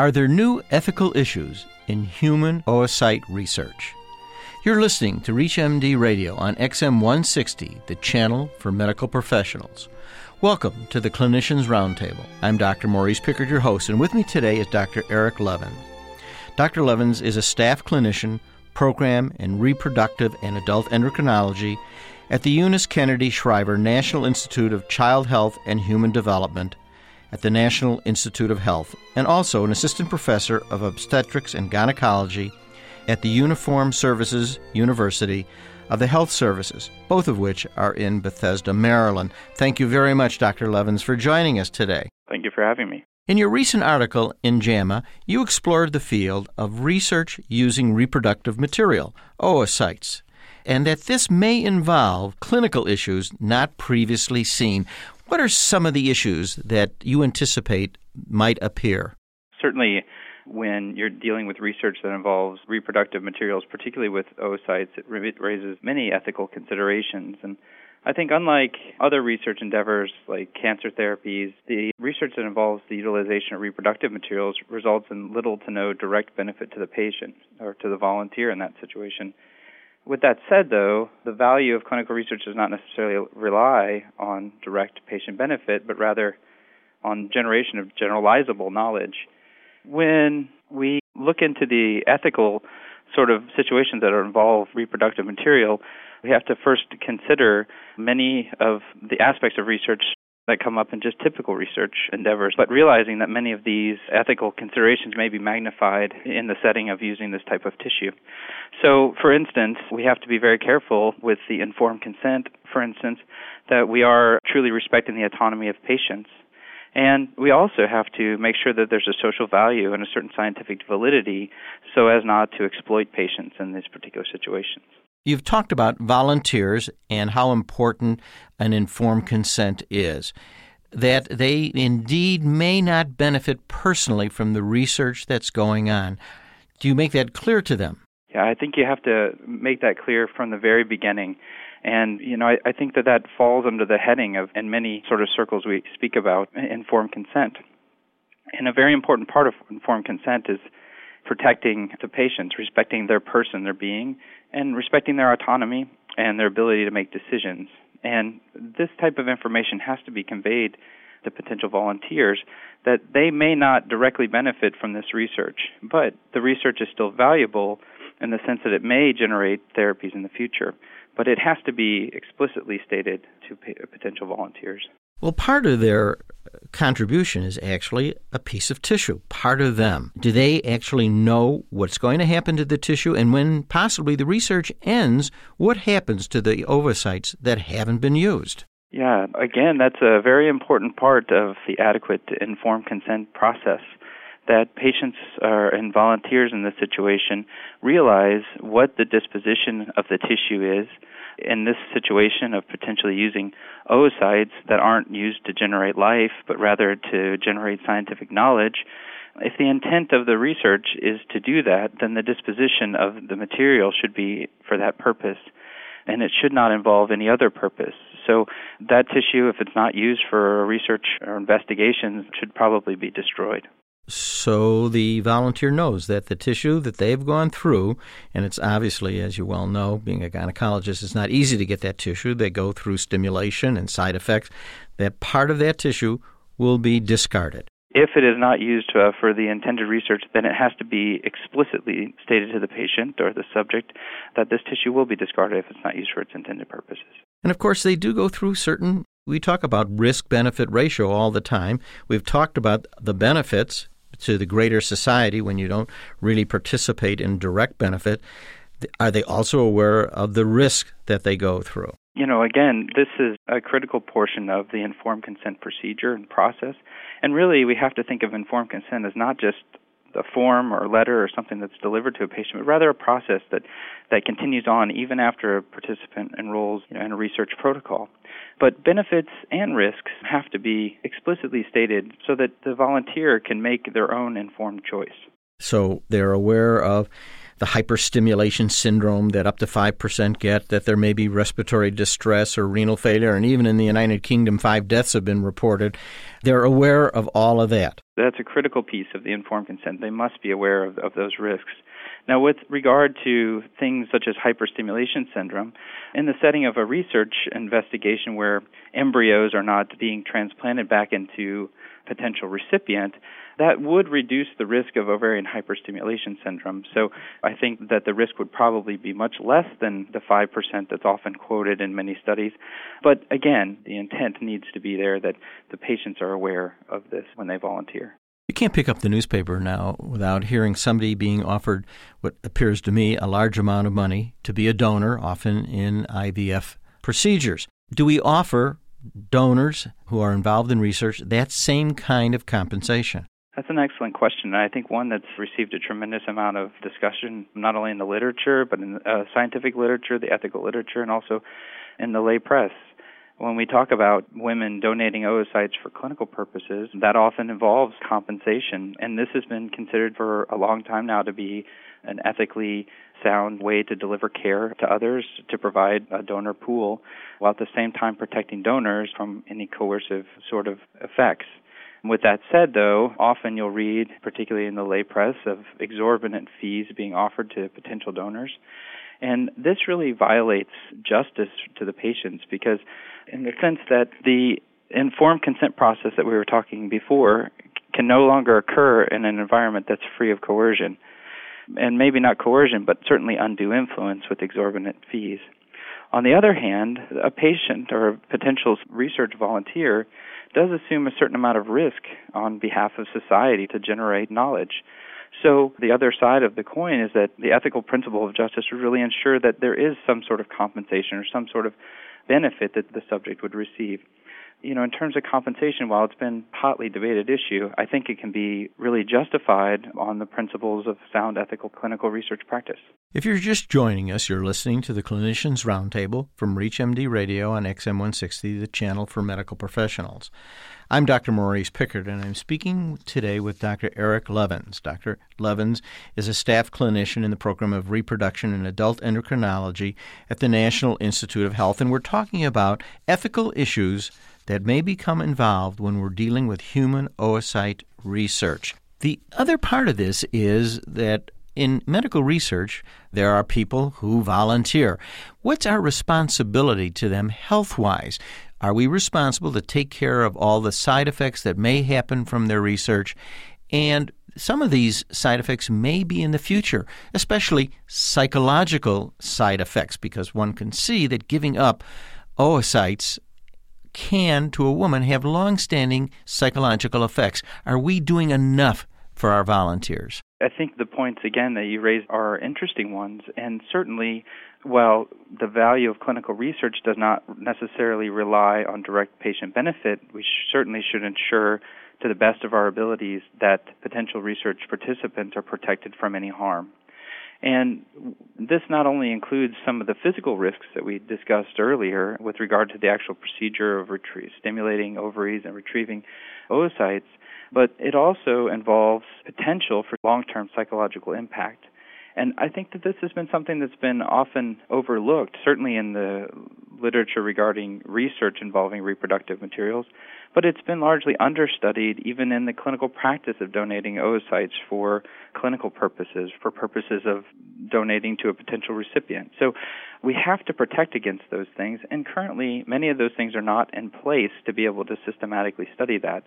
Are there new ethical issues in human oocyte research? You're listening to ReachMD Radio on XM 160, the channel for medical professionals. Welcome to the Clinicians Roundtable. I'm Dr. Maurice Pickard, your host, and with me today is Dr. Eric Levin. Dr. Levens is a staff clinician, program in reproductive and adult endocrinology at the Eunice Kennedy Shriver National Institute of Child Health and Human Development at the National Institute of Health, and also an assistant professor of obstetrics and gynecology at the Uniform Services University of the Health Services, both of which are in Bethesda, Maryland. Thank you very much, Dr. Levens, for joining us today. Thank you for having me. In your recent article in JAMA, you explored the field of research using reproductive material, oocytes, and that this may involve clinical issues not previously seen. What are some of the issues that you anticipate might appear? Certainly, when you're dealing with research that involves reproductive materials, particularly with oocytes, it raises many ethical considerations. And I think, unlike other research endeavors like cancer therapies, the research that involves the utilization of reproductive materials results in little to no direct benefit to the patient or to the volunteer in that situation. With that said, though, the value of clinical research does not necessarily rely on direct patient benefit, but rather on generation of generalizable knowledge. When we look into the ethical sort of situations that involve reproductive material, we have to first consider many of the aspects of research that come up in just typical research endeavors, but realizing that many of these ethical considerations may be magnified in the setting of using this type of tissue. So, for instance, we have to be very careful with the informed consent, for instance, that we are truly respecting the autonomy of patients. And we also have to make sure that there's a social value and a certain scientific validity so as not to exploit patients in these particular situations. You've talked about volunteers and how important an informed consent is. That they indeed may not benefit personally from the research that's going on. Do you make that clear to them? Yeah, I think you have to make that clear from the very beginning. And, you know, I, I think that that falls under the heading of, in many sort of circles we speak about, informed consent. And a very important part of informed consent is protecting the patients, respecting their person, their being, and respecting their autonomy and their ability to make decisions. And this type of information has to be conveyed to potential volunteers that they may not directly benefit from this research, but the research is still valuable in the sense that it may generate therapies in the future. But it has to be explicitly stated to potential volunteers. Well, part of their contribution is actually a piece of tissue, part of them. Do they actually know what's going to happen to the tissue? And when possibly the research ends, what happens to the oocytes that haven't been used? Yeah, again, that's a very important part of the adequate informed consent process. That patients are, and volunteers in this situation realize what the disposition of the tissue is in this situation of potentially using oocytes that aren't used to generate life, but rather to generate scientific knowledge, if the intent of the research is to do that, then the disposition of the material should be for that purpose, and it should not involve any other purpose. So that tissue, if it's not used for research or investigations, should probably be destroyed. So the volunteer knows that the tissue that they've gone through, and it's obviously, as you well know, being a gynecologist, it's not easy to get that tissue. They go through stimulation and side effects. That part of that tissue will be discarded. If it is not used uh, for the intended research, then it has to be explicitly stated to the patient or the subject that this tissue will be discarded if it's not used for its intended purposes. And of course, they do go through certain we talk about risk benefit ratio all the time. We've talked about the benefits to the greater society when you don't really participate in direct benefit. Are they also aware of the risk that they go through? You know, again, this is a critical portion of the informed consent procedure and process. And really, we have to think of informed consent as not just a form or a letter or something that's delivered to a patient, but rather a process that, that continues on even after a participant enrolls you know, in a research protocol. But benefits and risks have to be explicitly stated so that the volunteer can make their own informed choice. So they're aware of the hyperstimulation syndrome that up to 5% get, that there may be respiratory distress or renal failure, and even in the United Kingdom, five deaths have been reported. They're aware of all of that. That's a critical piece of the informed consent. They must be aware of, of those risks. Now, with regard to things such as hyperstimulation syndrome, in the setting of a research investigation where embryos are not being transplanted back into potential recipient, that would reduce the risk of ovarian hyperstimulation syndrome. So I think that the risk would probably be much less than the 5% that's often quoted in many studies. But again, the intent needs to be there that the patients are aware of this when they volunteer. You can't pick up the newspaper now without hearing somebody being offered what appears to me a large amount of money to be a donor, often in IVF procedures. Do we offer donors who are involved in research that same kind of compensation? That's an excellent question, and I think one that's received a tremendous amount of discussion, not only in the literature, but in uh, scientific literature, the ethical literature, and also in the lay press when we talk about women donating oocytes for clinical purposes, that often involves compensation. And this has been considered for a long time now to be an ethically sound way to deliver care to others, to provide a donor pool, while at the same time protecting donors from any coercive sort of effects. With that said, though, often you'll read, particularly in the lay press, of exorbitant fees being offered to potential donors. And this really violates justice to the patients because, in the sense that the informed consent process that we were talking before can no longer occur in an environment that's free of coercion. And maybe not coercion, but certainly undue influence with exorbitant fees. On the other hand, a patient or a potential research volunteer does assume a certain amount of risk on behalf of society to generate knowledge. So the other side of the coin is that the ethical principle of justice would really ensure that there is some sort of compensation or some sort of benefit that the subject would receive. You know, in terms of compensation, while it's been hotly debated issue, I think it can be really justified on the principles of sound ethical clinical research practice. If you're just joining us, you're listening to the Clinicians Roundtable from ReachMD Radio on XM160, the channel for medical professionals. I'm Dr. Maurice Pickard, and I'm speaking today with Dr. Eric Levens. Dr. Levens is a staff clinician in the program of reproduction and adult endocrinology at the National Institute of Health, and we're talking about ethical issues that may become involved when we're dealing with human oocyte research. The other part of this is that in medical research, there are people who volunteer. What's our responsibility to them health wise? Are we responsible to take care of all the side effects that may happen from their research? And some of these side effects may be in the future, especially psychological side effects, because one can see that giving up oocytes can, to a woman, have long standing psychological effects. Are we doing enough for our volunteers? I think the points, again, that you raised are interesting ones, and certainly while the value of clinical research does not necessarily rely on direct patient benefit, we certainly should ensure to the best of our abilities that potential research participants are protected from any harm. And this not only includes some of the physical risks that we discussed earlier with regard to the actual procedure of retrie- stimulating ovaries and retrieving oocytes, but it also involves potential for long term psychological impact. And I think that this has been something that's been often overlooked, certainly in the literature regarding research involving reproductive materials, but it's been largely understudied even in the clinical practice of donating oocytes for clinical purposes, for purposes of donating to a potential recipient. So we have to protect against those things, and currently many of those things are not in place to be able to systematically study that.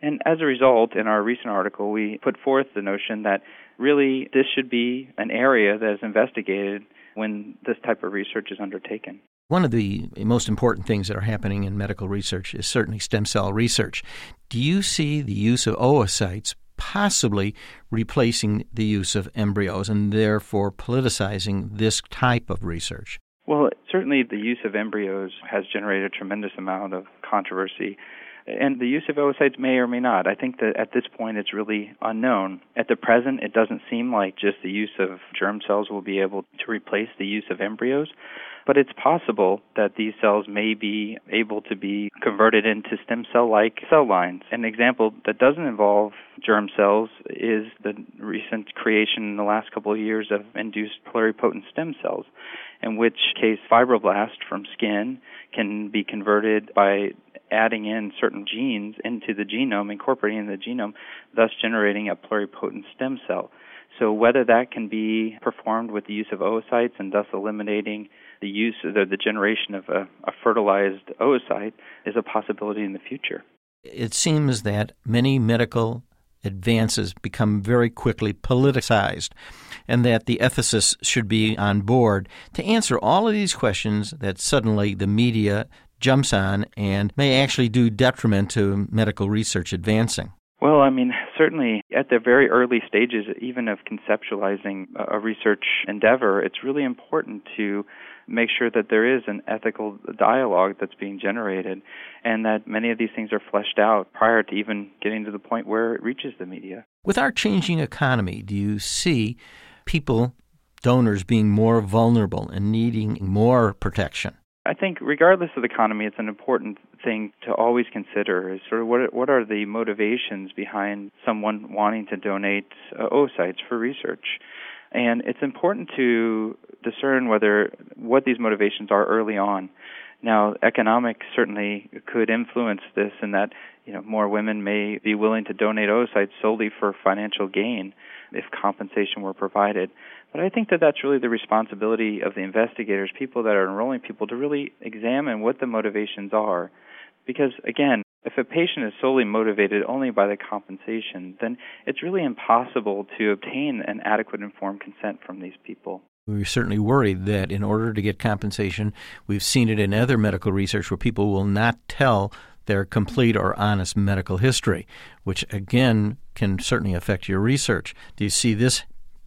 And as a result, in our recent article, we put forth the notion that really this should be an area that is investigated when this type of research is undertaken. One of the most important things that are happening in medical research is certainly stem cell research. Do you see the use of oocytes possibly replacing the use of embryos and therefore politicizing this type of research? Well, certainly the use of embryos has generated a tremendous amount of controversy and the use of oocytes may or may not. I think that at this point it's really unknown. At the present, it doesn't seem like just the use of germ cells will be able to replace the use of embryos, but it's possible that these cells may be able to be converted into stem cell like cell lines. An example that doesn't involve germ cells is the recent creation in the last couple of years of induced pluripotent stem cells, in which case fibroblast from skin can be converted by adding in certain genes into the genome, incorporating the genome, thus generating a pluripotent stem cell. So whether that can be performed with the use of oocytes and thus eliminating the use of the, the generation of a, a fertilized oocyte is a possibility in the future. It seems that many medical advances become very quickly politicized, and that the ethicists should be on board to answer all of these questions that suddenly the media jumps on and may actually do detriment to medical research advancing. Well, I mean, certainly at the very early stages, even of conceptualizing a research endeavor, it's really important to make sure that there is an ethical dialogue that's being generated and that many of these things are fleshed out prior to even getting to the point where it reaches the media. With our changing economy, do you see people, donors, being more vulnerable and needing more protection? I think, regardless of the economy, it's an important thing to always consider is sort of what what are the motivations behind someone wanting to donate uh, oocytes for research, and it's important to discern whether what these motivations are early on. Now, economics certainly could influence this, in that you know more women may be willing to donate oocytes solely for financial gain if compensation were provided. But I think that that's really the responsibility of the investigators, people that are enrolling people, to really examine what the motivations are. Because again, if a patient is solely motivated only by the compensation, then it's really impossible to obtain an adequate informed consent from these people. We're certainly worried that in order to get compensation, we've seen it in other medical research where people will not tell their complete or honest medical history, which again can certainly affect your research. Do you see this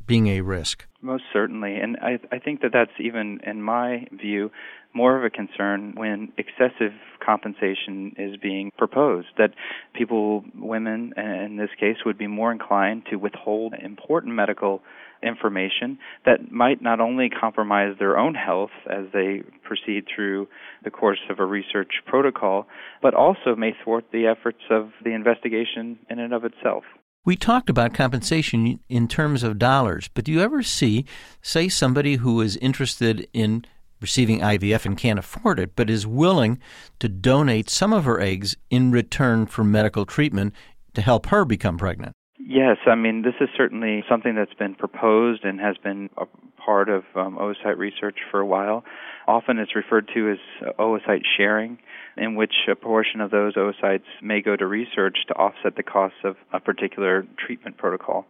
being a risk? Most certainly, and I, I think that that's even, in my view, more of a concern when excessive compensation is being proposed. That people, women uh, in this case, would be more inclined to withhold important medical information that might not only compromise their own health as they proceed through the course of a research protocol, but also may thwart the efforts of the investigation in and of itself. We talked about compensation in terms of dollars, but do you ever see, say, somebody who is interested in receiving IVF and can't afford it, but is willing to donate some of her eggs in return for medical treatment to help her become pregnant? Yes, I mean, this is certainly something that's been proposed and has been a part of um, oocyte research for a while. Often it's referred to as oocyte sharing in which a portion of those oocytes may go to research to offset the costs of a particular treatment protocol.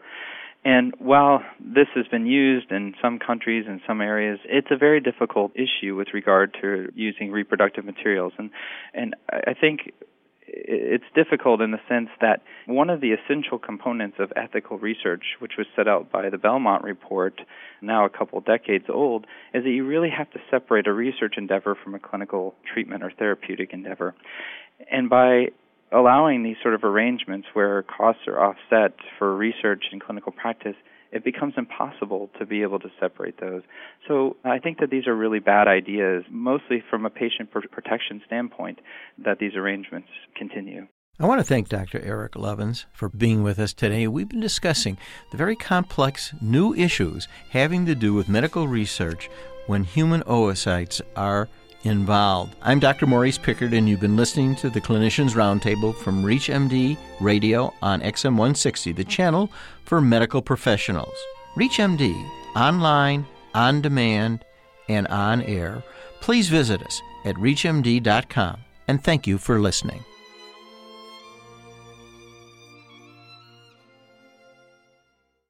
And while this has been used in some countries and some areas, it's a very difficult issue with regard to using reproductive materials. And and I think it's difficult in the sense that one of the essential components of ethical research, which was set out by the Belmont Report, now a couple decades old, is that you really have to separate a research endeavor from a clinical treatment or therapeutic endeavor. And by allowing these sort of arrangements where costs are offset for research and clinical practice, it becomes impossible to be able to separate those. So I think that these are really bad ideas, mostly from a patient protection standpoint, that these arrangements continue. I want to thank Dr. Eric Levens for being with us today. We've been discussing the very complex new issues having to do with medical research when human oocytes are involved. I'm Dr. Maurice Pickard, and you've been listening to the Clinicians Roundtable from ReachMD Radio on XM 160, the channel for medical professionals. ReachMD, online, on demand, and on air. Please visit us at reachmd.com, and thank you for listening.